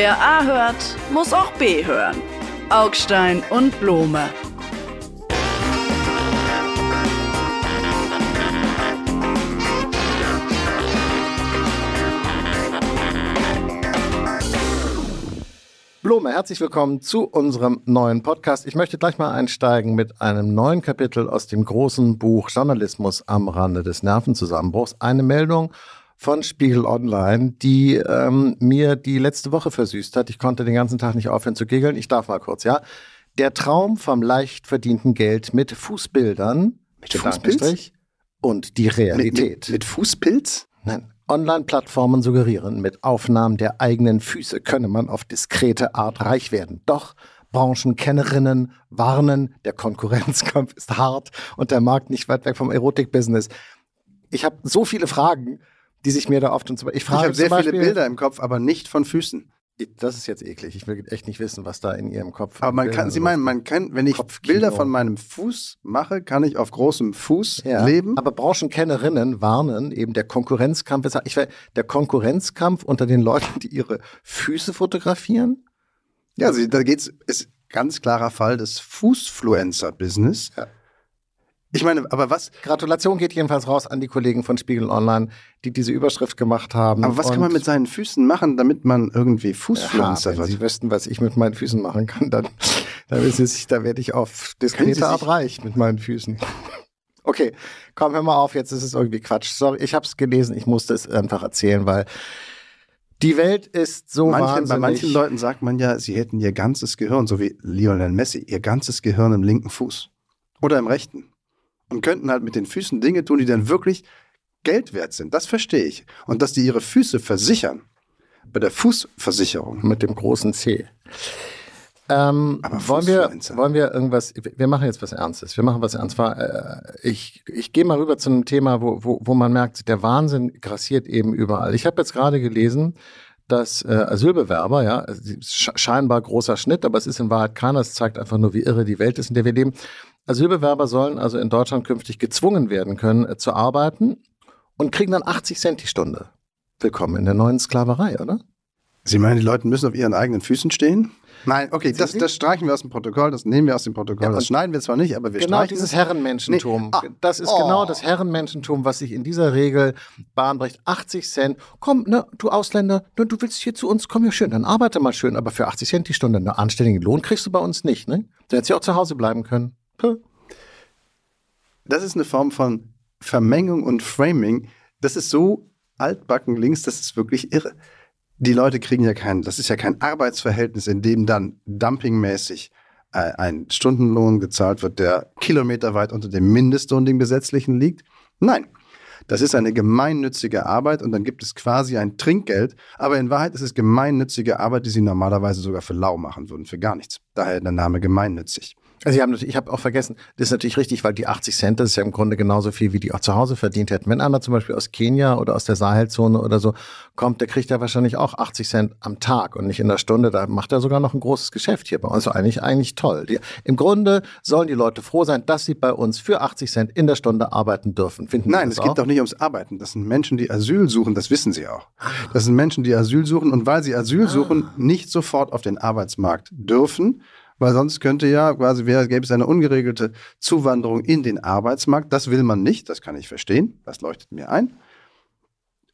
Wer A hört, muss auch B hören. Augstein und Blome. Blome, herzlich willkommen zu unserem neuen Podcast. Ich möchte gleich mal einsteigen mit einem neuen Kapitel aus dem großen Buch Journalismus am Rande des Nervenzusammenbruchs. Eine Meldung von Spiegel Online, die ähm, mir die letzte Woche versüßt hat. Ich konnte den ganzen Tag nicht aufhören zu giggeln. Ich darf mal kurz, ja. Der Traum vom leicht verdienten Geld mit Fußbildern mit Fußpilz? und die Realität. Mit, mit, mit Fußpilz? Nein. Online-Plattformen suggerieren, mit Aufnahmen der eigenen Füße könne man auf diskrete Art reich werden. Doch Branchenkennerinnen warnen, der Konkurrenzkampf ist hart und der Markt nicht weit weg vom Erotik-Business. Ich habe so viele Fragen, die sich mir da oft und so Ich, ich habe sehr Beispiel, viele Bilder im Kopf, aber nicht von Füßen. Das ist jetzt eklig. Ich will echt nicht wissen, was da in Ihrem Kopf. Aber man kann, Sie meinen, man kann, wenn ich Kopfkino. Bilder von meinem Fuß mache, kann ich auf großem Fuß ja, leben. Aber Branchenkennerinnen warnen eben der Konkurrenzkampf. Ist, ich will, der Konkurrenzkampf unter den Leuten, die ihre Füße fotografieren. Ja, also da geht's, ist ganz klarer Fall des Fußfluencer-Business. Ja. Ich meine, aber was? Gratulation geht jedenfalls raus an die Kollegen von Spiegel Online, die diese Überschrift gemacht haben. Aber was kann man mit seinen Füßen machen, damit man irgendwie Fußpflanzer ja, wird? Sie wüssten, was ich mit meinen Füßen machen kann, dann, dann wissen Sie, da werde ich auf diskrete Art reich mit meinen Füßen. Okay, komm, hör mal auf, jetzt ist es irgendwie Quatsch. Sorry, ich habe es gelesen, ich musste es einfach erzählen, weil die Welt ist so Manche, wahnsinnig. Bei manchen Leuten sagt man ja, sie hätten ihr ganzes Gehirn, so wie Lionel Messi, ihr ganzes Gehirn im linken Fuß oder im rechten und könnten halt mit den Füßen Dinge tun, die dann wirklich Geld wert sind. Das verstehe ich. Und dass die ihre Füße versichern, bei der Fußversicherung. Mit dem großen C. Ähm, Aber wollen wir, wollen wir irgendwas, wir machen jetzt was Ernstes. Wir machen was Ernstes. Äh, ich, ich gehe mal rüber zu einem Thema, wo, wo, wo man merkt, der Wahnsinn grassiert eben überall. Ich habe jetzt gerade gelesen, dass äh, Asylbewerber, ja, scheinbar großer Schnitt, aber es ist in Wahrheit keiner, es zeigt einfach nur, wie irre die Welt ist, in der wir leben, Asylbewerber sollen also in Deutschland künftig gezwungen werden können, äh, zu arbeiten und kriegen dann 80 Cent die Stunde. Willkommen in der neuen Sklaverei, oder? Sie meinen, die Leute müssen auf ihren eigenen Füßen stehen? Nein, okay, das, das, streichen wir aus dem Protokoll, das nehmen wir aus dem Protokoll. Ja, das schneiden wir zwar nicht, aber wir genau streichen dieses Herrenmenschentum. Nee. Ah, das ist genau oh. genau das Herrenmenschentum, was sich in dieser Regel bahnbricht. 80 Cent. Komm, ne, du Ausländer, ne, du willst hier zu uns, komm ja schön, dann arbeite mal schön, aber für 80 Cent die Stunde, einen anständigen Lohn kriegst du bei uns nicht, ne? Du hättest ja auch zu Hause bleiben können. Das ist eine Form von Vermengung und Framing. Das ist so altbacken links, das ist wirklich irre. Die Leute kriegen ja kein, das ist ja kein Arbeitsverhältnis, in dem dann dumpingmäßig äh, ein Stundenlohn gezahlt wird, der kilometerweit unter dem Mindestlohn, dem gesetzlichen liegt. Nein, das ist eine gemeinnützige Arbeit und dann gibt es quasi ein Trinkgeld, aber in Wahrheit ist es gemeinnützige Arbeit, die sie normalerweise sogar für lau machen würden, für gar nichts. Daher der Name gemeinnützig. Also Sie haben ich habe auch vergessen, das ist natürlich richtig, weil die 80 Cent, das ist ja im Grunde genauso viel, wie die auch zu Hause verdient hätten. Wenn einer zum Beispiel aus Kenia oder aus der Sahelzone oder so kommt, der kriegt ja wahrscheinlich auch 80 Cent am Tag und nicht in der Stunde. Da macht er sogar noch ein großes Geschäft hier bei uns. Also eigentlich, eigentlich toll. Die, Im Grunde sollen die Leute froh sein, dass sie bei uns für 80 Cent in der Stunde arbeiten dürfen. Finden Nein, es geht doch nicht ums Arbeiten. Das sind Menschen, die Asyl suchen, das wissen sie auch. Das sind Menschen, die Asyl suchen und weil sie Asyl ah. suchen, nicht sofort auf den Arbeitsmarkt dürfen weil sonst könnte ja quasi wäre, gäbe es eine ungeregelte Zuwanderung in den Arbeitsmarkt. Das will man nicht, das kann ich verstehen, das leuchtet mir ein.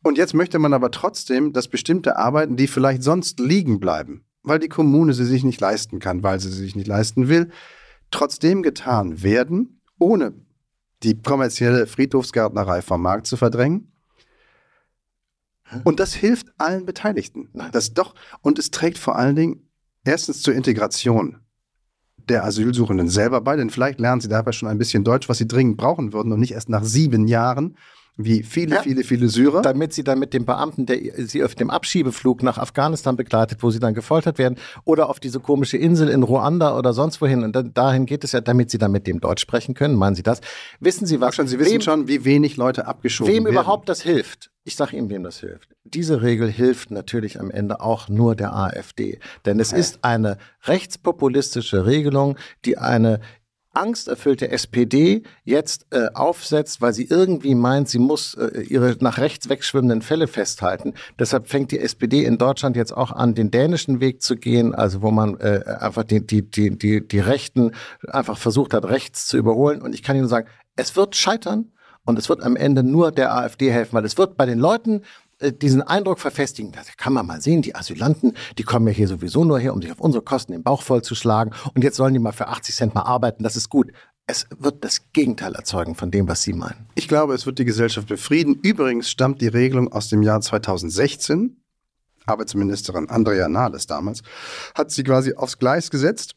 Und jetzt möchte man aber trotzdem, dass bestimmte Arbeiten, die vielleicht sonst liegen bleiben, weil die Kommune sie sich nicht leisten kann, weil sie sie sich nicht leisten will, trotzdem getan werden, ohne die kommerzielle Friedhofsgärtnerei vom Markt zu verdrängen. Und das hilft allen Beteiligten. Das doch, und es trägt vor allen Dingen erstens zur Integration der Asylsuchenden selber bei, denn vielleicht lernen sie dabei schon ein bisschen Deutsch, was sie dringend brauchen würden und nicht erst nach sieben Jahren, wie viele, ja, viele, viele Syrer. Damit sie dann mit dem Beamten, der sie auf dem Abschiebeflug nach Afghanistan begleitet, wo sie dann gefoltert werden, oder auf diese komische Insel in Ruanda oder sonst wohin. Und dann, dahin geht es ja, damit sie dann mit dem Deutsch sprechen können. Meinen Sie das? Wissen Sie was? Schon, sie wissen wem, schon, wie wenig Leute abgeschoben wem werden. Wem überhaupt das hilft. Ich sage Ihnen, wem das hilft. Diese Regel hilft natürlich am Ende auch nur der AfD. Denn es okay. ist eine rechtspopulistische Regelung, die eine angsterfüllte SPD jetzt äh, aufsetzt, weil sie irgendwie meint, sie muss äh, ihre nach rechts wegschwimmenden Fälle festhalten. Deshalb fängt die SPD in Deutschland jetzt auch an, den dänischen Weg zu gehen, also wo man äh, einfach die, die, die, die, die Rechten einfach versucht hat, rechts zu überholen. Und ich kann Ihnen sagen, es wird scheitern und es wird am Ende nur der AfD helfen, weil es wird bei den Leuten, diesen Eindruck verfestigen, das kann man mal sehen, die Asylanten, die kommen ja hier sowieso nur her, um sich auf unsere Kosten den Bauch vollzuschlagen und jetzt sollen die mal für 80 Cent mal arbeiten, das ist gut. Es wird das Gegenteil erzeugen von dem, was Sie meinen. Ich glaube, es wird die Gesellschaft befrieden. Übrigens stammt die Regelung aus dem Jahr 2016. Arbeitsministerin Andrea Nahles damals hat sie quasi aufs Gleis gesetzt.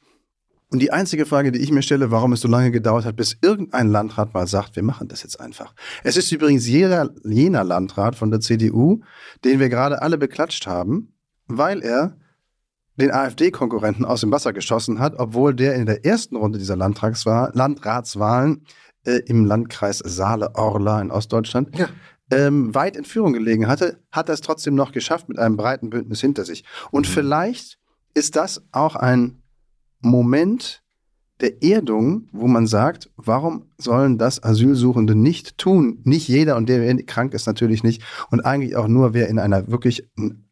Und die einzige Frage, die ich mir stelle, warum es so lange gedauert hat, bis irgendein Landrat mal sagt, wir machen das jetzt einfach. Es ist übrigens jeder, jener Landrat von der CDU, den wir gerade alle beklatscht haben, weil er den AfD-Konkurrenten aus dem Wasser geschossen hat, obwohl der in der ersten Runde dieser Landtagswahl, Landratswahlen äh, im Landkreis Saale-Orla in Ostdeutschland ja. ähm, weit in Führung gelegen hatte, hat er es trotzdem noch geschafft mit einem breiten Bündnis hinter sich. Und mhm. vielleicht ist das auch ein Moment der Erdung, wo man sagt, warum sollen das Asylsuchende nicht tun? Nicht jeder und der krank ist natürlich nicht und eigentlich auch nur wer in einer wirklich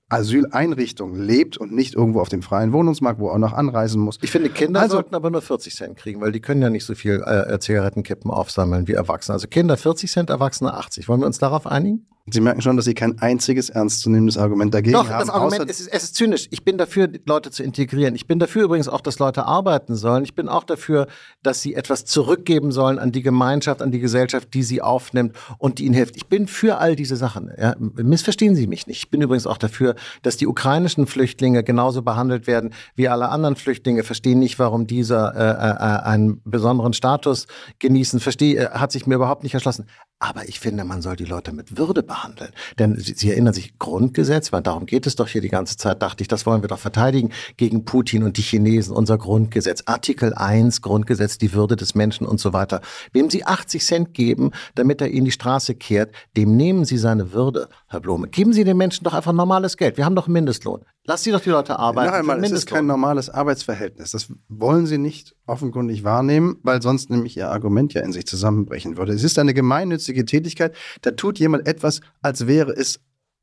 Asyleinrichtung lebt und nicht irgendwo auf dem freien Wohnungsmarkt, wo er auch noch anreisen muss. Ich finde, Kinder also, sollten aber nur 40 Cent kriegen, weil die können ja nicht so viel äh, Zigarettenkippen aufsammeln wie Erwachsene. Also Kinder 40 Cent, Erwachsene 80. Wollen wir uns darauf einigen? Sie merken schon, dass Sie kein einziges ernstzunehmendes Argument dagegen Doch, haben. Doch, das Argument ist, es ist zynisch. Ich bin dafür, Leute zu integrieren. Ich bin dafür übrigens auch, dass Leute arbeiten sollen. Ich bin auch dafür, dass sie etwas zurückgeben sollen an die Gemeinschaft, an die Gesellschaft, die sie aufnimmt und die ihnen hilft. Ich bin für all diese Sachen. Ja, missverstehen Sie mich nicht. Ich bin übrigens auch dafür, dass die ukrainischen Flüchtlinge genauso behandelt werden wie alle anderen Flüchtlinge. Verstehen nicht, warum dieser äh, äh, einen besonderen Status genießen. Verstehe, äh, hat sich mir überhaupt nicht erschlossen. Aber ich finde, man soll die Leute mit Würde behandeln. Denn Sie, Sie, erinnern sich, Grundgesetz, weil darum geht es doch hier die ganze Zeit, dachte ich, das wollen wir doch verteidigen gegen Putin und die Chinesen, unser Grundgesetz. Artikel 1, Grundgesetz, die Würde des Menschen und so weiter. Wem Sie 80 Cent geben, damit er Ihnen die Straße kehrt, dem nehmen Sie seine Würde, Herr Blome. Geben Sie den Menschen doch einfach normales Geld. Wir haben doch Mindestlohn. Lass sie doch die Leute arbeiten. Noch einmal, es ist kein normales Arbeitsverhältnis. Das wollen sie nicht offenkundig wahrnehmen, weil sonst nämlich ihr Argument ja in sich zusammenbrechen würde. Es ist eine gemeinnützige Tätigkeit. Da tut jemand etwas, als wäre es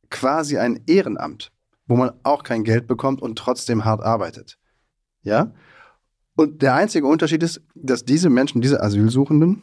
quasi ein Ehrenamt, wo man auch kein Geld bekommt und trotzdem hart arbeitet. Ja? Und der einzige Unterschied ist, dass diese Menschen, diese Asylsuchenden,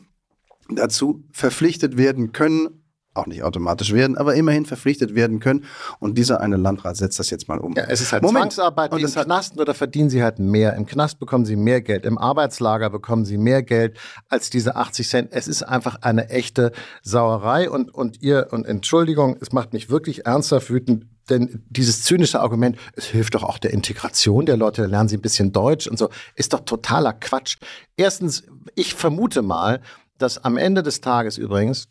dazu verpflichtet werden können, auch nicht automatisch werden, aber immerhin verpflichtet werden können. Und dieser eine Landrat setzt das jetzt mal um. Ja, es ist halt Moment. Zwangsarbeit und im Knast, nur da verdienen sie halt mehr. Im Knast bekommen sie mehr Geld, im Arbeitslager bekommen sie mehr Geld als diese 80 Cent. Es ist einfach eine echte Sauerei und, und ihr, und Entschuldigung, es macht mich wirklich ernsthaft wütend, denn dieses zynische Argument, es hilft doch auch der Integration der Leute, da lernen sie ein bisschen Deutsch und so, ist doch totaler Quatsch. Erstens, ich vermute mal, dass am Ende des Tages übrigens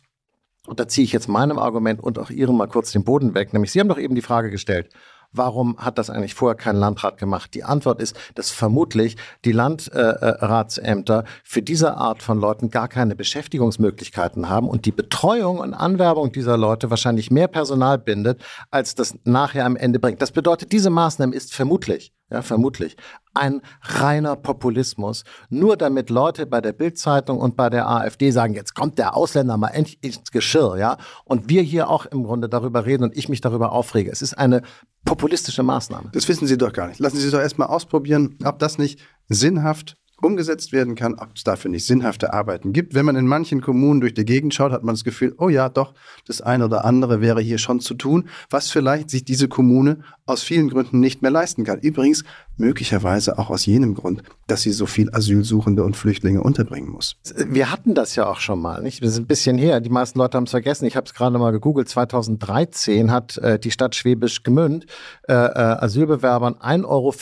und da ziehe ich jetzt meinem Argument und auch Ihrem mal kurz den Boden weg. Nämlich, Sie haben doch eben die Frage gestellt, warum hat das eigentlich vorher kein Landrat gemacht? Die Antwort ist, dass vermutlich die Landratsämter für diese Art von Leuten gar keine Beschäftigungsmöglichkeiten haben und die Betreuung und Anwerbung dieser Leute wahrscheinlich mehr Personal bindet, als das nachher am Ende bringt. Das bedeutet, diese Maßnahme ist vermutlich ja, vermutlich, ein reiner Populismus, nur damit Leute bei der Bildzeitung und bei der AfD sagen, jetzt kommt der Ausländer mal endlich ins Geschirr, ja, und wir hier auch im Grunde darüber reden und ich mich darüber aufrege. Es ist eine populistische Maßnahme. Das wissen Sie doch gar nicht. Lassen Sie es doch erstmal ausprobieren, ob das nicht sinnhaft umgesetzt werden kann, ob es dafür nicht sinnhafte Arbeiten gibt. Wenn man in manchen Kommunen durch die Gegend schaut, hat man das Gefühl, oh ja, doch, das eine oder andere wäre hier schon zu tun, was vielleicht sich diese Kommune aus vielen Gründen nicht mehr leisten kann. Übrigens möglicherweise auch aus jenem Grund, dass sie so viel Asylsuchende und Flüchtlinge unterbringen muss. Wir hatten das ja auch schon mal, nicht? Wir sind ein bisschen her. Die meisten Leute haben es vergessen. Ich habe es gerade mal gegoogelt. 2013 hat äh, die Stadt Schwäbisch Gmünd äh, äh, Asylbewerbern 1,05 Euro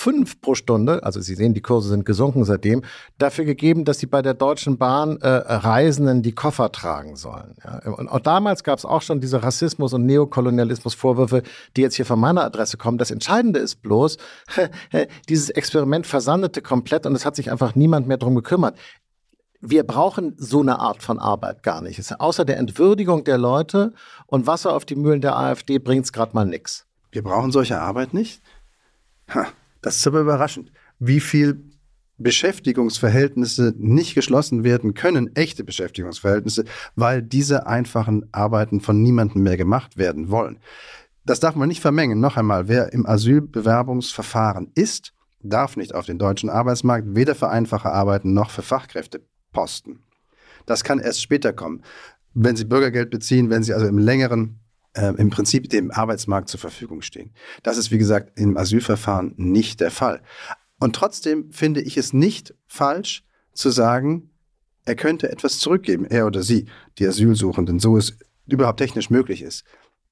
pro Stunde, also Sie sehen, die Kurse sind gesunken seitdem, dafür gegeben, dass sie bei der Deutschen Bahn äh, Reisenden die Koffer tragen sollen. Ja? Und auch damals gab es auch schon diese Rassismus- und Neokolonialismus-Vorwürfe, die jetzt hier von meiner Adresse kommen. Das Entscheidende ist bloß, dieses Experiment versandete komplett und es hat sich einfach niemand mehr drum gekümmert. Wir brauchen so eine Art von Arbeit gar nicht. Es, außer der Entwürdigung der Leute und Wasser auf die Mühlen der AfD bringt es gerade mal nichts. Wir brauchen solche Arbeit nicht? Ha, das ist aber überraschend. Wie viel Beschäftigungsverhältnisse nicht geschlossen werden können, echte Beschäftigungsverhältnisse, weil diese einfachen Arbeiten von niemandem mehr gemacht werden wollen. Das darf man nicht vermengen. Noch einmal, wer im Asylbewerbungsverfahren ist, darf nicht auf den deutschen Arbeitsmarkt weder für einfache Arbeiten noch für Fachkräfte posten. Das kann erst später kommen, wenn Sie Bürgergeld beziehen, wenn Sie also im längeren, äh, im Prinzip dem Arbeitsmarkt zur Verfügung stehen. Das ist, wie gesagt, im Asylverfahren nicht der Fall. Und trotzdem finde ich es nicht falsch zu sagen, er könnte etwas zurückgeben, er oder sie, die Asylsuchenden, so es überhaupt technisch möglich ist.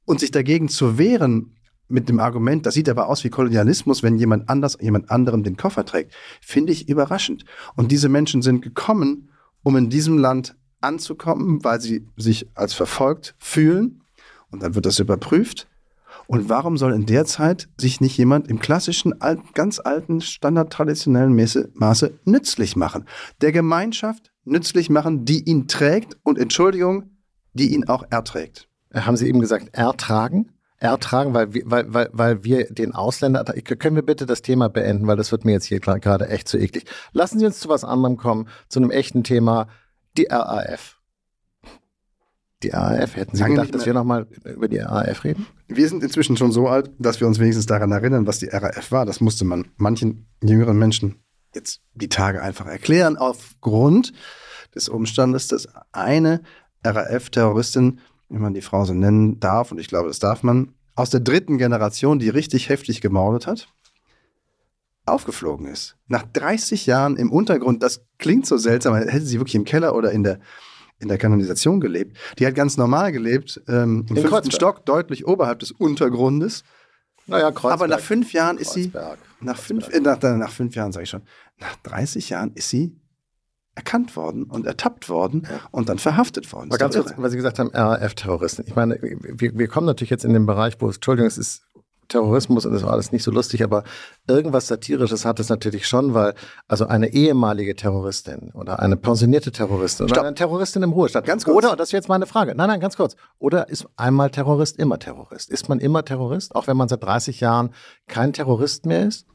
Und sich dagegen zu wehren mit dem Argument, das sieht aber aus wie Kolonialismus, wenn jemand anders jemand anderem den Koffer trägt, finde ich überraschend. Und diese Menschen sind gekommen, um in diesem Land anzukommen, weil sie sich als verfolgt fühlen. Und dann wird das überprüft. Und warum soll in der Zeit sich nicht jemand im klassischen, ganz alten, standardtraditionellen Maße nützlich machen? Der Gemeinschaft nützlich machen, die ihn trägt und Entschuldigung, die ihn auch erträgt. Haben Sie eben gesagt, ertragen? Ertragen, weil, weil, weil, weil wir den Ausländer. Können wir bitte das Thema beenden, weil das wird mir jetzt hier gerade echt zu eklig. Lassen Sie uns zu was anderem kommen, zu einem echten Thema, die RAF die RAF. Hätten Sie Lange gedacht, dass wir nochmal über die RAF reden? Wir sind inzwischen schon so alt, dass wir uns wenigstens daran erinnern, was die RAF war. Das musste man manchen jüngeren Menschen jetzt die Tage einfach erklären, aufgrund des Umstandes, dass eine RAF-Terroristin, wenn man die Frau so nennen darf, und ich glaube, das darf man, aus der dritten Generation, die richtig heftig gemordet hat, aufgeflogen ist. Nach 30 Jahren im Untergrund, das klingt so seltsam, hätte sie wirklich im Keller oder in der in der Kanalisation gelebt. Die hat ganz normal gelebt, ähm, im in fünften Kreuzberg. Stock, deutlich oberhalb des Untergrundes. Naja, Kreuzberg. Aber nach fünf Jahren ist Kreuzberg. sie, nach fünf, äh, nach, nach fünf Jahren sage ich schon, nach 30 Jahren ist sie erkannt worden und ertappt worden ja. und dann verhaftet worden. Aber ganz kurz, weil Sie gesagt haben, RAF-Terroristen. Ich meine, wir, wir kommen natürlich jetzt in den Bereich, wo es, Entschuldigung, es ist Terrorismus und das war alles nicht so lustig, aber irgendwas Satirisches hat es natürlich schon, weil also eine ehemalige Terroristin oder eine pensionierte Terroristin Stopp. oder eine Terroristin im Ruhestand. Ganz kurz. Oder, das ist jetzt meine Frage, nein, nein, ganz kurz. Oder ist einmal Terrorist immer Terrorist? Ist man immer Terrorist, auch wenn man seit 30 Jahren kein Terrorist mehr ist?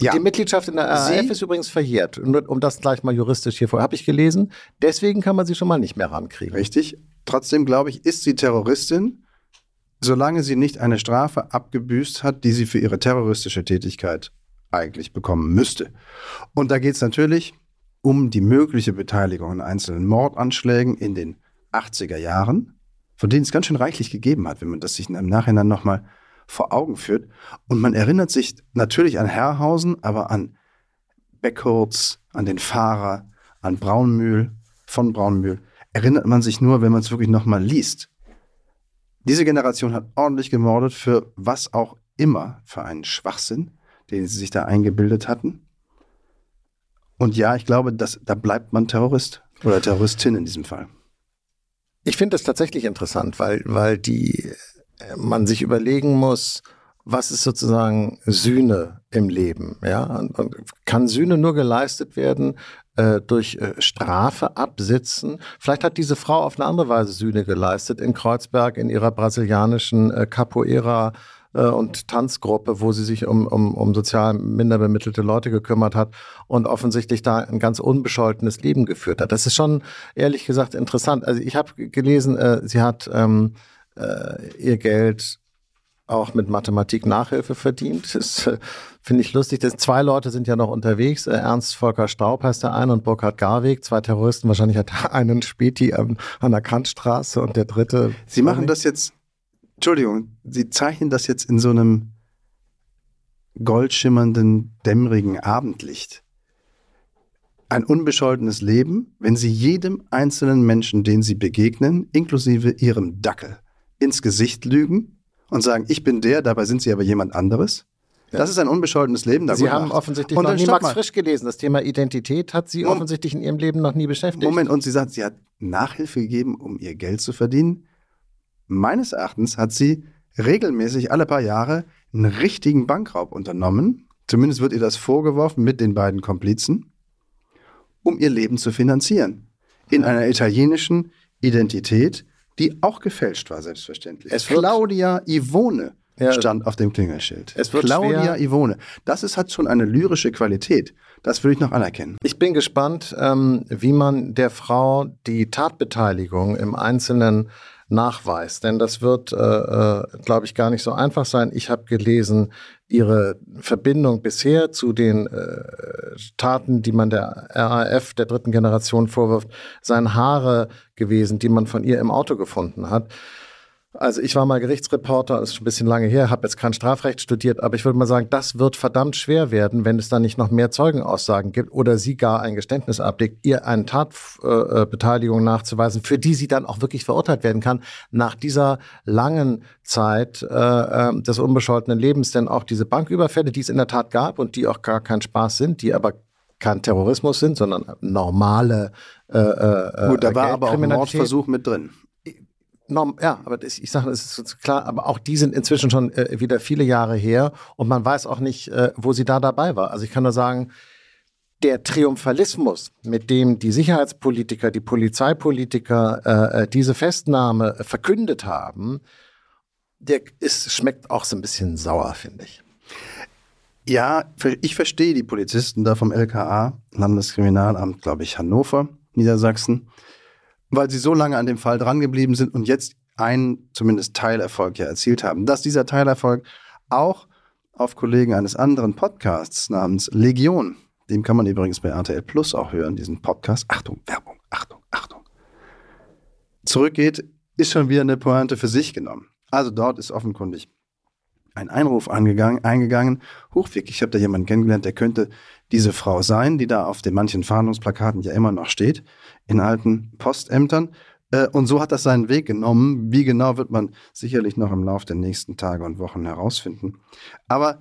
Ja. Die Mitgliedschaft in der RAF ist übrigens verjährt. Um das gleich mal juristisch hier vor, habe ich gelesen. Deswegen kann man sie schon mal nicht mehr rankriegen. Richtig. Trotzdem glaube ich, ist sie Terroristin solange sie nicht eine Strafe abgebüßt hat, die sie für ihre terroristische Tätigkeit eigentlich bekommen müsste. Und da geht es natürlich um die mögliche Beteiligung an einzelnen Mordanschlägen in den 80er Jahren, von denen es ganz schön reichlich gegeben hat, wenn man das sich im Nachhinein nochmal vor Augen führt. Und man erinnert sich natürlich an Herrhausen, aber an Beckhurz, an den Fahrer, an Braunmühl, von Braunmühl, erinnert man sich nur, wenn man es wirklich nochmal liest. Diese Generation hat ordentlich gemordet für was auch immer für einen Schwachsinn, den sie sich da eingebildet hatten. Und ja, ich glaube, dass, da bleibt man Terrorist oder Terroristin in diesem Fall. Ich finde das tatsächlich interessant, weil, weil die, äh, man sich überlegen muss, was ist sozusagen Sühne im Leben? Ja? Kann Sühne nur geleistet werden äh, durch äh, Strafe absitzen? Vielleicht hat diese Frau auf eine andere Weise Sühne geleistet in Kreuzberg in ihrer brasilianischen äh, Capoeira äh, und Tanzgruppe, wo sie sich um, um, um sozial minder bemittelte Leute gekümmert hat und offensichtlich da ein ganz unbescholtenes Leben geführt hat. Das ist schon ehrlich gesagt interessant. Also ich habe gelesen, äh, sie hat ähm, äh, ihr Geld auch mit Mathematik Nachhilfe verdient. Das äh, finde ich lustig. Das, zwei Leute sind ja noch unterwegs. Äh, Ernst Volker Staub heißt der eine und Burkhard Garweg, zwei Terroristen. Wahrscheinlich hat der einen Späti an, an der Kantstraße und der dritte. Sie machen das jetzt, Entschuldigung, Sie zeichnen das jetzt in so einem goldschimmernden, dämmerigen Abendlicht. Ein unbescholtenes Leben, wenn Sie jedem einzelnen Menschen, den Sie begegnen, inklusive Ihrem Dackel, ins Gesicht lügen und sagen, ich bin der, dabei sind sie aber jemand anderes. Ja. Das ist ein unbescholtenes Leben. Sie haben offensichtlich noch nie Max mal. Frisch gelesen. Das Thema Identität hat Sie Moment. offensichtlich in Ihrem Leben noch nie beschäftigt. Moment, und sie sagt, sie hat Nachhilfe gegeben, um ihr Geld zu verdienen. Meines Erachtens hat sie regelmäßig alle paar Jahre einen richtigen Bankraub unternommen. Zumindest wird ihr das vorgeworfen mit den beiden Komplizen, um ihr Leben zu finanzieren. In einer italienischen Identität, die auch gefälscht war, selbstverständlich. Es Claudia Ivone ja, stand auf dem Klingelschild. Es wird Claudia Ivone. Das ist, hat schon eine lyrische Qualität. Das würde ich noch anerkennen. Ich bin gespannt, ähm, wie man der Frau die Tatbeteiligung im Einzelnen nachweist. Denn das wird, äh, äh, glaube ich, gar nicht so einfach sein. Ich habe gelesen, ihre Verbindung bisher zu den äh, Taten, die man der RAF der dritten Generation vorwirft, seien Haare gewesen, die man von ihr im Auto gefunden hat. Also ich war mal Gerichtsreporter, das ist schon ein bisschen lange her, habe jetzt kein Strafrecht studiert, aber ich würde mal sagen, das wird verdammt schwer werden, wenn es da nicht noch mehr Zeugenaussagen gibt oder sie gar ein Geständnis ablegt, ihr eine Tatbeteiligung äh, nachzuweisen, für die sie dann auch wirklich verurteilt werden kann, nach dieser langen Zeit äh, äh, des unbescholtenen Lebens. Denn auch diese Banküberfälle, die es in der Tat gab und die auch gar kein Spaß sind, die aber kein Terrorismus sind, sondern normale äh, äh, Gut, da war aber auch ein Mordversuch mit drin. Norm, ja, aber das, ich sage, es ist klar, aber auch die sind inzwischen schon äh, wieder viele Jahre her und man weiß auch nicht, äh, wo sie da dabei war. Also ich kann nur sagen, der Triumphalismus, mit dem die Sicherheitspolitiker, die Polizeipolitiker äh, äh diese Festnahme verkündet haben, der ist, schmeckt auch so ein bisschen sauer, finde ich. Ja, ich verstehe die Polizisten da vom LKA, Landeskriminalamt, glaube ich, Hannover, Niedersachsen weil sie so lange an dem Fall drangeblieben sind und jetzt einen zumindest Teilerfolg ja erzielt haben. Dass dieser Teilerfolg auch auf Kollegen eines anderen Podcasts namens Legion, dem kann man übrigens bei RTL Plus auch hören, diesen Podcast. Achtung, Werbung, Achtung, Achtung. Zurückgeht, ist schon wieder eine Pointe für sich genommen. Also dort ist offenkundig ein Einruf angegangen, eingegangen. Hochweg, ich habe da jemanden kennengelernt, der könnte diese Frau sein, die da auf den manchen Fahndungsplakaten ja immer noch steht, in alten Postämtern. Äh, und so hat das seinen Weg genommen. Wie genau wird man sicherlich noch im Laufe der nächsten Tage und Wochen herausfinden. Aber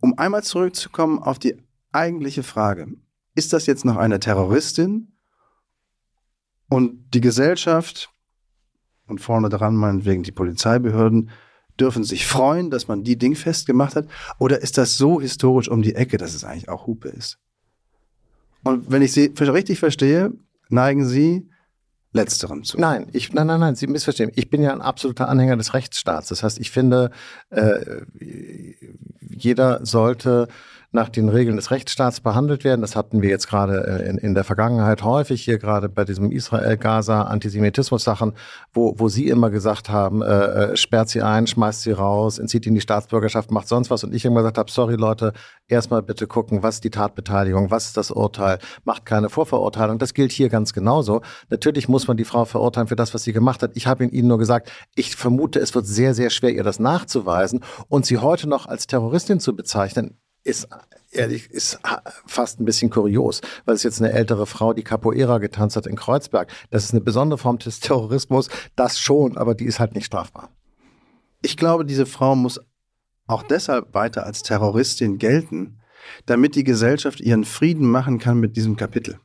um einmal zurückzukommen auf die eigentliche Frage, ist das jetzt noch eine Terroristin und die Gesellschaft und vorne dran meinetwegen die Polizeibehörden dürfen sich freuen, dass man die Ding festgemacht hat? Oder ist das so historisch um die Ecke, dass es eigentlich auch Hupe ist? Und wenn ich Sie richtig verstehe, neigen Sie letzterem zu. Nein, ich, nein, nein, nein, Sie missverstehen. Ich bin ja ein absoluter Anhänger des Rechtsstaats. Das heißt, ich finde, äh, jeder sollte nach den Regeln des Rechtsstaats behandelt werden. Das hatten wir jetzt gerade äh, in, in der Vergangenheit häufig, hier gerade bei diesem Israel-Gaza-Antisemitismus-Sachen, wo, wo Sie immer gesagt haben, äh, äh, sperrt sie ein, schmeißt sie raus, entzieht ihnen die Staatsbürgerschaft, macht sonst was. Und ich immer gesagt habe, sorry Leute, erstmal bitte gucken, was ist die Tatbeteiligung, was ist das Urteil, macht keine Vorverurteilung. Das gilt hier ganz genauso. Natürlich muss man die Frau verurteilen für das, was sie gemacht hat. Ich habe Ihnen nur gesagt, ich vermute, es wird sehr, sehr schwer, ihr das nachzuweisen und sie heute noch als Terroristin zu bezeichnen, ist ehrlich, ist fast ein bisschen kurios, weil es jetzt eine ältere Frau, die Capoeira getanzt hat in Kreuzberg. Das ist eine besondere Form des Terrorismus, das schon, aber die ist halt nicht strafbar. Ich glaube, diese Frau muss auch deshalb weiter als Terroristin gelten, damit die Gesellschaft ihren Frieden machen kann mit diesem Kapitel.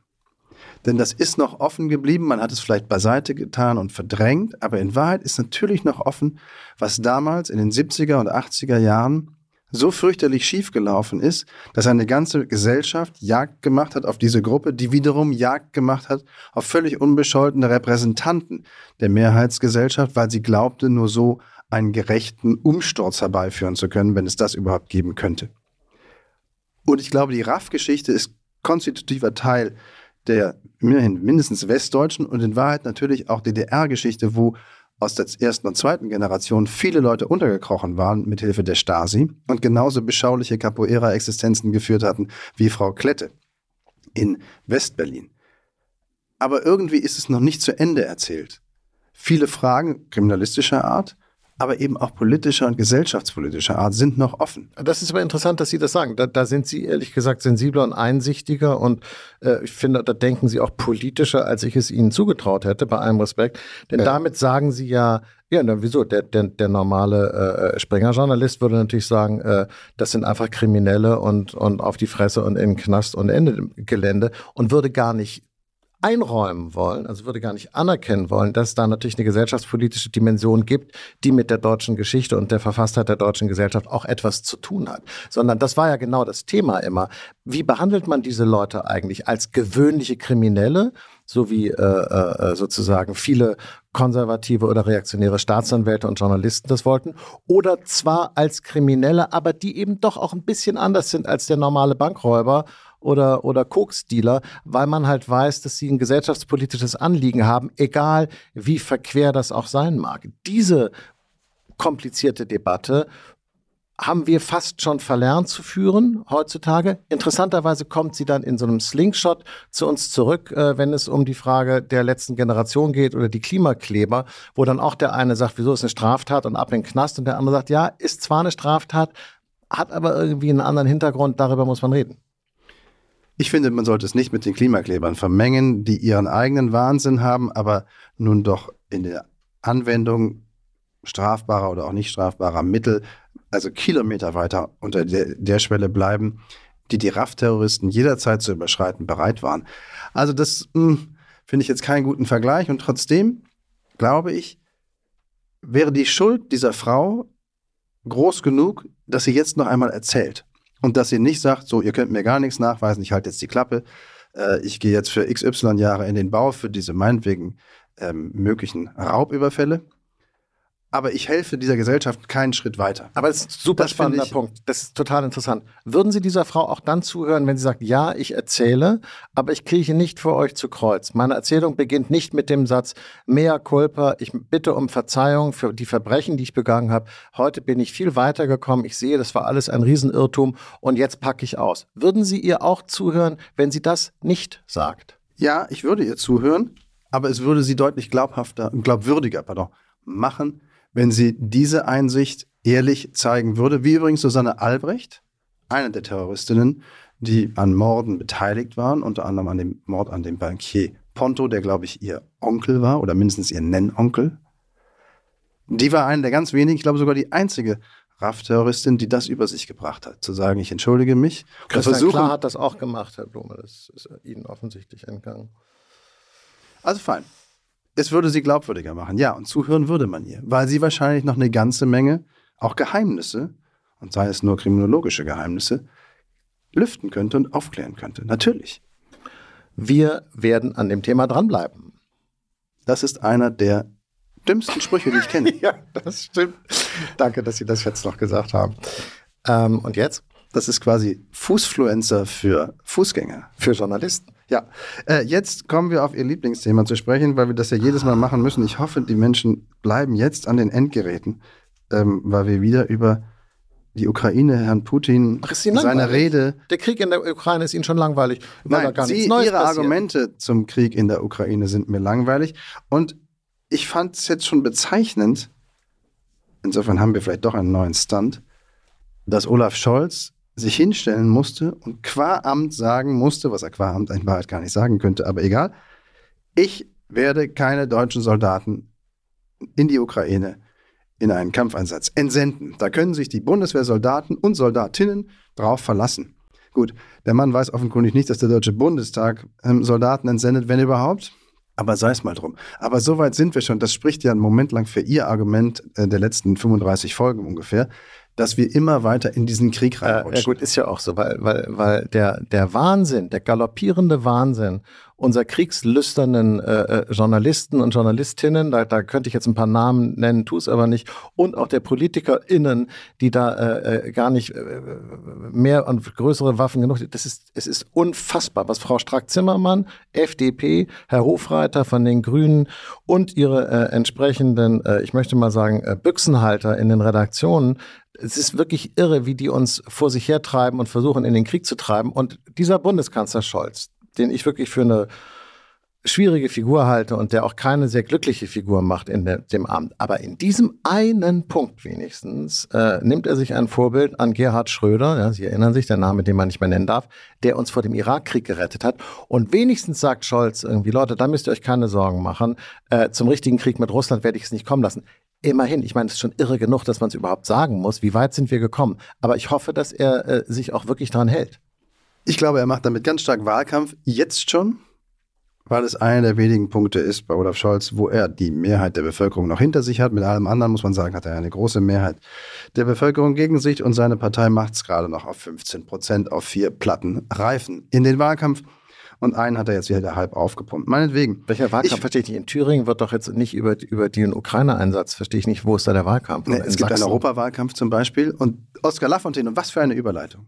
Denn das ist noch offen geblieben, man hat es vielleicht beiseite getan und verdrängt, aber in Wahrheit ist natürlich noch offen, was damals in den 70er und 80er Jahren so fürchterlich schiefgelaufen ist, dass eine ganze Gesellschaft Jagd gemacht hat auf diese Gruppe, die wiederum Jagd gemacht hat auf völlig unbescholtene Repräsentanten der Mehrheitsgesellschaft, weil sie glaubte, nur so einen gerechten Umsturz herbeiführen zu können, wenn es das überhaupt geben könnte. Und ich glaube, die RAF-Geschichte ist konstitutiver Teil der mindestens westdeutschen und in Wahrheit natürlich auch DDR-Geschichte, wo aus der ersten und zweiten Generation viele Leute untergekrochen waren mit Hilfe der Stasi und genauso beschauliche Capoeira-Existenzen geführt hatten wie Frau Klette in Westberlin. Aber irgendwie ist es noch nicht zu Ende erzählt. Viele Fragen kriminalistischer Art aber eben auch politischer und gesellschaftspolitischer Art sind noch offen. Das ist aber interessant, dass Sie das sagen. Da, da sind Sie ehrlich gesagt sensibler und einsichtiger und äh, ich finde, da denken Sie auch politischer, als ich es Ihnen zugetraut hätte, bei allem Respekt. Denn ja. damit sagen Sie ja, ja, na, wieso? Der, der, der normale äh, Springer-Journalist würde natürlich sagen, äh, das sind einfach Kriminelle und, und auf die Fresse und in den Knast und Ende Gelände und würde gar nicht einräumen wollen, also würde gar nicht anerkennen wollen, dass es da natürlich eine gesellschaftspolitische Dimension gibt, die mit der deutschen Geschichte und der Verfasstheit der deutschen Gesellschaft auch etwas zu tun hat. Sondern das war ja genau das Thema immer. Wie behandelt man diese Leute eigentlich als gewöhnliche Kriminelle? so wie äh, äh, sozusagen viele konservative oder reaktionäre Staatsanwälte und Journalisten das wollten, oder zwar als Kriminelle, aber die eben doch auch ein bisschen anders sind als der normale Bankräuber oder, oder Koksdealer, weil man halt weiß, dass sie ein gesellschaftspolitisches Anliegen haben, egal wie verquer das auch sein mag. Diese komplizierte Debatte haben wir fast schon verlernt zu führen heutzutage. Interessanterweise kommt sie dann in so einem Slingshot zu uns zurück, äh, wenn es um die Frage der letzten Generation geht oder die Klimakleber, wo dann auch der eine sagt, wieso ist eine Straftat und ab in den Knast und der andere sagt, ja, ist zwar eine Straftat, hat aber irgendwie einen anderen Hintergrund, darüber muss man reden. Ich finde, man sollte es nicht mit den Klimaklebern vermengen, die ihren eigenen Wahnsinn haben, aber nun doch in der Anwendung strafbarer oder auch nicht strafbarer Mittel also Kilometer weiter unter der, der Schwelle bleiben, die die RAF-Terroristen jederzeit zu überschreiten bereit waren. Also das hm, finde ich jetzt keinen guten Vergleich und trotzdem glaube ich, wäre die Schuld dieser Frau groß genug, dass sie jetzt noch einmal erzählt und dass sie nicht sagt, so, ihr könnt mir gar nichts nachweisen, ich halte jetzt die Klappe, äh, ich gehe jetzt für XY Jahre in den Bau für diese meinetwegen ähm, möglichen Raubüberfälle, aber ich helfe dieser Gesellschaft keinen Schritt weiter. Aber das ist ein super das spannender ich, Punkt. Das ist total interessant. Würden Sie dieser Frau auch dann zuhören, wenn sie sagt, ja, ich erzähle, aber ich krieche nicht vor euch zu Kreuz. Meine Erzählung beginnt nicht mit dem Satz, mea culpa, ich bitte um Verzeihung für die Verbrechen, die ich begangen habe. Heute bin ich viel weiter gekommen. Ich sehe, das war alles ein Riesenirrtum und jetzt packe ich aus. Würden Sie ihr auch zuhören, wenn sie das nicht sagt? Ja, ich würde ihr zuhören, aber es würde sie deutlich glaubhafter, glaubwürdiger, pardon, machen, wenn sie diese Einsicht ehrlich zeigen würde, wie übrigens Susanne Albrecht, eine der Terroristinnen, die an Morden beteiligt waren, unter anderem an dem Mord an dem Bankier Ponto, der, glaube ich, ihr Onkel war oder mindestens ihr Nennonkel. Die war eine der ganz wenigen, ich glaube sogar die einzige RAF-Terroristin, die das über sich gebracht hat, zu sagen, ich entschuldige mich. Christian Klar hat das auch gemacht, Herr Blume, das ist Ihnen offensichtlich entgangen. Also fein es würde sie glaubwürdiger machen. Ja, und zuhören würde man ihr, weil sie wahrscheinlich noch eine ganze Menge, auch Geheimnisse, und sei es nur kriminologische Geheimnisse, lüften könnte und aufklären könnte. Natürlich. Wir werden an dem Thema dranbleiben. Das ist einer der dümmsten Sprüche, die ich kenne. ja, das stimmt. Danke, dass Sie das jetzt noch gesagt haben. Ähm, und jetzt? Das ist quasi Fußfluencer für Fußgänger. Für Journalisten. Ja, äh, jetzt kommen wir auf Ihr Lieblingsthema zu sprechen, weil wir das ja jedes Mal machen müssen. Ich hoffe, die Menschen bleiben jetzt an den Endgeräten, ähm, weil wir wieder über die Ukraine, Herrn Putin, Ach, seine Rede. Der Krieg in der Ukraine ist Ihnen schon langweilig. Nein, Sie, Ihre passiert. Argumente zum Krieg in der Ukraine sind mir langweilig. Und ich fand es jetzt schon bezeichnend, insofern haben wir vielleicht doch einen neuen Stand, dass Olaf Scholz sich hinstellen musste und qua Amt sagen musste, was er qua Amt in Wahrheit gar nicht sagen könnte, aber egal, ich werde keine deutschen Soldaten in die Ukraine in einen Kampfeinsatz entsenden. Da können sich die Bundeswehrsoldaten und Soldatinnen drauf verlassen. Gut, der Mann weiß offenkundig nicht, dass der Deutsche Bundestag ähm, Soldaten entsendet, wenn überhaupt. Aber sei es mal drum. Aber so weit sind wir schon. Das spricht ja einen Moment lang für Ihr Argument äh, der letzten 35 Folgen ungefähr, dass wir immer weiter in diesen Krieg reinrutschen. Äh, ja gut, ist ja auch so, weil, weil, weil der, der Wahnsinn, der galoppierende Wahnsinn unser kriegslüsternen äh, äh, Journalisten und Journalistinnen, da, da könnte ich jetzt ein paar Namen nennen, tu es aber nicht, und auch der PolitikerInnen, die da äh, äh, gar nicht äh, mehr und größere Waffen genug, das ist, es ist unfassbar, was Frau Strack-Zimmermann, FDP, Herr Hofreiter von den Grünen und ihre äh, entsprechenden, äh, ich möchte mal sagen, äh, Büchsenhalter in den Redaktionen es ist wirklich irre, wie die uns vor sich hertreiben und versuchen, in den Krieg zu treiben. Und dieser Bundeskanzler Scholz, den ich wirklich für eine schwierige Figur halte und der auch keine sehr glückliche Figur macht in dem Amt. Aber in diesem einen Punkt wenigstens äh, nimmt er sich ein Vorbild an Gerhard Schröder, ja, Sie erinnern sich, der Name, den man nicht mehr nennen darf, der uns vor dem Irakkrieg gerettet hat. Und wenigstens sagt Scholz irgendwie, Leute, da müsst ihr euch keine Sorgen machen. Äh, zum richtigen Krieg mit Russland werde ich es nicht kommen lassen. Immerhin, ich meine, es ist schon irre genug, dass man es überhaupt sagen muss. Wie weit sind wir gekommen? Aber ich hoffe, dass er äh, sich auch wirklich daran hält. Ich glaube, er macht damit ganz stark Wahlkampf, jetzt schon, weil es einer der wenigen Punkte ist bei Olaf Scholz, wo er die Mehrheit der Bevölkerung noch hinter sich hat. Mit allem anderen, muss man sagen, hat er eine große Mehrheit der Bevölkerung gegen sich und seine Partei macht es gerade noch auf 15 Prozent auf vier Platten Reifen in den Wahlkampf. und einen hat er jetzt wieder halb aufgepumpt. Meinetwegen. Welcher Wahlkampf ich, verstehe ich nicht? In Thüringen wird doch jetzt nicht über, über den Ukraine-Einsatz, verstehe ich nicht, wo ist da der Wahlkampf? Nee, es gibt Sachsen. einen Europawahlkampf zum Beispiel und Oskar Lafontaine, und was für eine Überleitung.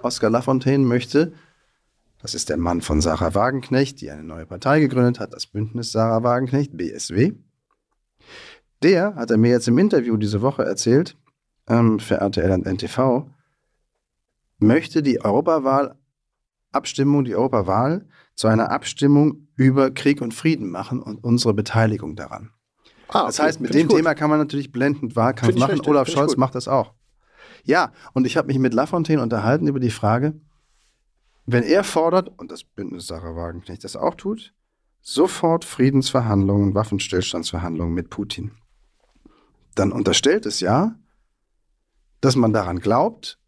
Oskar Lafontaine möchte, das ist der Mann von Sarah Wagenknecht, die eine neue Partei gegründet hat, das Bündnis Sarah Wagenknecht, BSW. Der hat er mir jetzt im Interview diese Woche erzählt, ähm, für RTL und NTV, möchte die Europawahl-Abstimmung, die Europawahl zu einer Abstimmung über Krieg und Frieden machen und unsere Beteiligung daran. Ah, okay. Das heißt, mit dem Thema kann man natürlich blendend Wahlkampf machen. Richtig, Olaf Scholz macht das auch. Ja, und ich habe mich mit Lafontaine unterhalten über die Frage, wenn er fordert, und das Bündnis Sarah Wagenknecht das auch tut, sofort Friedensverhandlungen, Waffenstillstandsverhandlungen mit Putin, dann unterstellt es ja, dass man daran glaubt,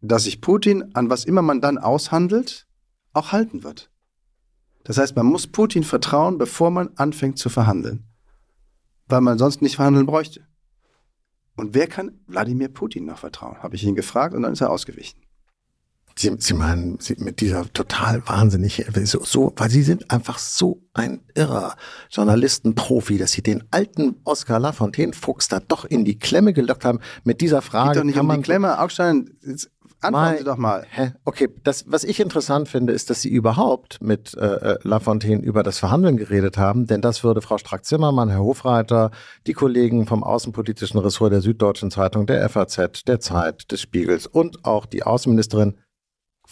dass sich Putin an was immer man dann aushandelt, auch halten wird. Das heißt, man muss Putin vertrauen, bevor man anfängt zu verhandeln, weil man sonst nicht verhandeln bräuchte. Und wer kann Wladimir Putin noch vertrauen? Habe ich ihn gefragt und dann ist er ausgewichen. Sie, Sie meinen, Sie, mit dieser total wahnsinnig, so, so, weil Sie sind einfach so ein irrer Journalistenprofi, dass Sie den alten Oskar Lafontaine-Fuchs da doch in die Klemme gelockt haben mit dieser Frage. Geht doch nicht kann um die Klemme, Augstein, Antworten Sie doch mal. Hä? Okay, das, was ich interessant finde, ist, dass Sie überhaupt mit äh, äh, Lafontaine über das Verhandeln geredet haben, denn das würde Frau Strack-Zimmermann, Herr Hofreiter, die Kollegen vom Außenpolitischen Ressort der Süddeutschen Zeitung, der FAZ, der Zeit, des Spiegels und auch die Außenministerin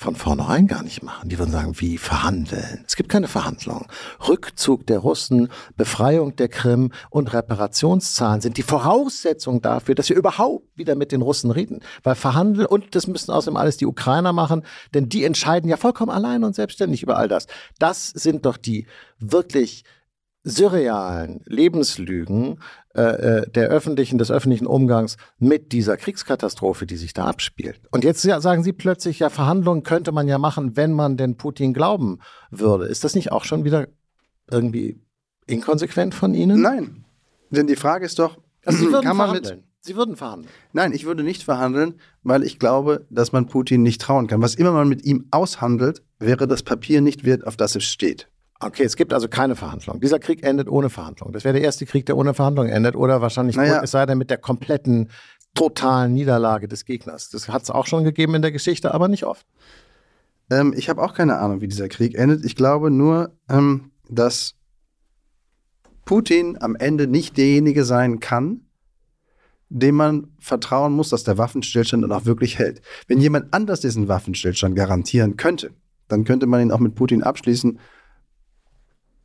von vornherein gar nicht machen. Die würden sagen, wie verhandeln. Es gibt keine Verhandlungen. Rückzug der Russen, Befreiung der Krim und Reparationszahlen sind die Voraussetzung dafür, dass wir überhaupt wieder mit den Russen reden. Weil verhandeln, und das müssen außerdem alles die Ukrainer machen, denn die entscheiden ja vollkommen allein und selbstständig über all das. Das sind doch die wirklich surrealen Lebenslügen äh, äh, der öffentlichen, des öffentlichen Umgangs mit dieser Kriegskatastrophe, die sich da abspielt. Und jetzt sagen Sie plötzlich, ja, Verhandlungen könnte man ja machen, wenn man denn Putin glauben würde. Ist das nicht auch schon wieder irgendwie inkonsequent von Ihnen? Nein. Denn die Frage ist doch, also Sie würden kann man verhandeln. mit Sie würden verhandeln. Nein, ich würde nicht verhandeln, weil ich glaube, dass man Putin nicht trauen kann. Was immer man mit ihm aushandelt, wäre das Papier nicht wert, auf das es steht. Okay, es gibt also keine Verhandlung. Dieser Krieg endet ohne Verhandlung. Das wäre der erste Krieg, der ohne Verhandlung endet oder wahrscheinlich, naja. es sei denn, mit der kompletten, totalen Niederlage des Gegners. Das hat es auch schon gegeben in der Geschichte, aber nicht oft. Ähm, ich habe auch keine Ahnung, wie dieser Krieg endet. Ich glaube nur, ähm, dass Putin am Ende nicht derjenige sein kann, dem man vertrauen muss, dass der Waffenstillstand dann auch wirklich hält. Wenn jemand anders diesen Waffenstillstand garantieren könnte, dann könnte man ihn auch mit Putin abschließen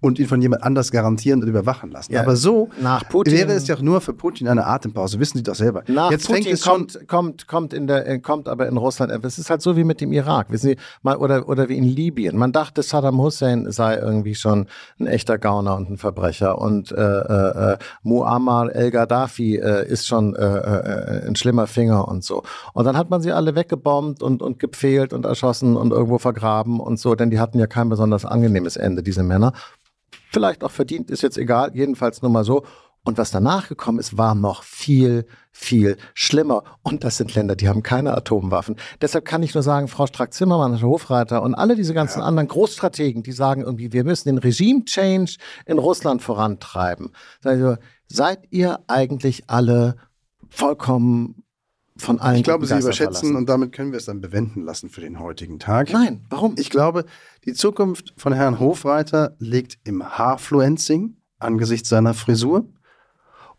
und ihn von jemand anders garantieren und überwachen lassen. Ja, aber so wäre es ja auch nur für Putin eine Atempause, wissen Sie doch selber. Nach Jetzt Putin fängt es kommt, kommt, kommt, in der, äh, kommt aber in Russland, es ist halt so wie mit dem Irak, wissen Sie, mal, oder, oder wie in Libyen. Man dachte, Saddam Hussein sei irgendwie schon ein echter Gauner und ein Verbrecher und äh, äh, äh Muammar el-Gaddafi äh, ist schon äh, äh, ein schlimmer Finger und so. Und dann hat man sie alle weggebombt und, und gepfählt und erschossen und irgendwo vergraben und so, denn die hatten ja kein besonders angenehmes Ende, diese Männer vielleicht auch verdient, ist jetzt egal, jedenfalls nur mal so. Und was danach gekommen ist, war noch viel, viel schlimmer. Und das sind Länder, die haben keine Atomwaffen. Deshalb kann ich nur sagen, Frau Strack-Zimmermann, Herr Hofreiter und alle diese ganzen ja. anderen Großstrategen, die sagen irgendwie, wir müssen den Regime-Change in Russland vorantreiben. Also, seid ihr eigentlich alle vollkommen von allen. Ich glaube, Sie überschätzen verlassen. und damit können wir es dann bewenden lassen für den heutigen Tag. Nein, warum? Ich glaube, die Zukunft von Herrn Hofreiter liegt im Haarfluencing angesichts seiner Frisur.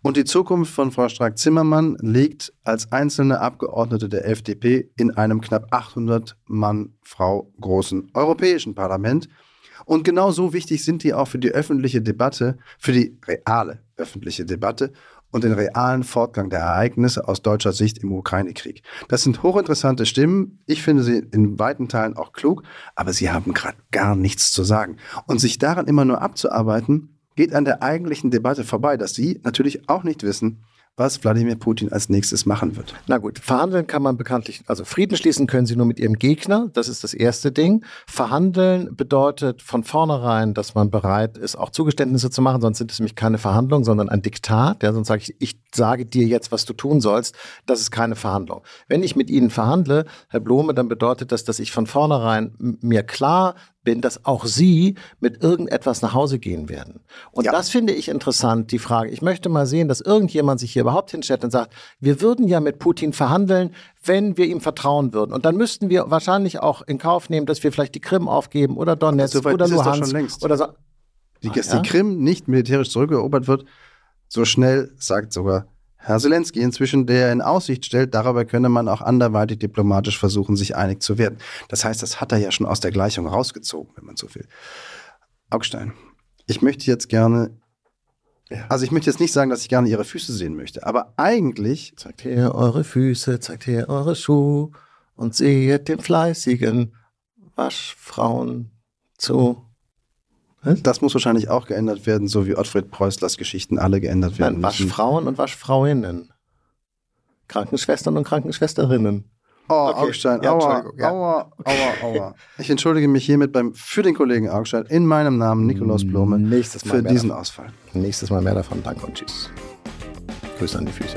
Und die Zukunft von Frau Strack-Zimmermann liegt als einzelne Abgeordnete der FDP in einem knapp 800 Mann Frau großen europäischen Parlament. Und genauso wichtig sind die auch für die öffentliche Debatte, für die reale öffentliche Debatte und den realen Fortgang der Ereignisse aus deutscher Sicht im Ukraine-Krieg. Das sind hochinteressante Stimmen. Ich finde sie in weiten Teilen auch klug, aber sie haben gerade gar nichts zu sagen. Und sich daran immer nur abzuarbeiten, geht an der eigentlichen Debatte vorbei, dass sie natürlich auch nicht wissen, was Wladimir Putin als nächstes machen wird. Na gut, verhandeln kann man bekanntlich, also Frieden schließen können sie nur mit ihrem Gegner, das ist das erste Ding. Verhandeln bedeutet von vornherein, dass man bereit ist, auch Zugeständnisse zu machen, sonst sind es nämlich keine Verhandlungen, sondern ein Diktat. Ja, sonst sage ich, ich sage dir jetzt, was du tun sollst. Das ist keine Verhandlung. Wenn ich mit Ihnen verhandle, Herr Blome, dann bedeutet das, dass ich von vornherein mir klar bin, dass auch Sie mit irgendetwas nach Hause gehen werden. Und ja. das finde ich interessant, die Frage. Ich möchte mal sehen, dass irgendjemand sich hier überhaupt hinstellt und sagt, wir würden ja mit Putin verhandeln, wenn wir ihm vertrauen würden. Und dann müssten wir wahrscheinlich auch in Kauf nehmen, dass wir vielleicht die Krim aufgeben oder Donetsk so oder Luhansk oder so. Die, Ach, ja? die Krim nicht militärisch zurückerobert wird, so schnell sagt sogar Herr Zelensky inzwischen, der in Aussicht stellt, darüber könne man auch anderweitig diplomatisch versuchen, sich einig zu werden. Das heißt, das hat er ja schon aus der Gleichung rausgezogen, wenn man so will. Augstein, ich möchte jetzt gerne, ja. also ich möchte jetzt nicht sagen, dass ich gerne Ihre Füße sehen möchte, aber eigentlich. Zeigt her eure Füße, zeigt her eure Schuhe und seht den fleißigen Waschfrauen zu. Was? Das muss wahrscheinlich auch geändert werden, so wie Ottfried Preußlers Geschichten alle geändert werden. Nein, Waschfrauen und Waschfrauinnen. Krankenschwestern und Krankenschwesterinnen. Oh, okay. Augstein, ja, aua, ja. aua, aua, aua. Ich entschuldige mich hiermit beim, für den Kollegen Augstein in meinem Namen Nikolaus Blome Nächstes Mal für diesen davon. Ausfall. Nächstes Mal mehr davon. Danke und tschüss. Grüße an die Füße.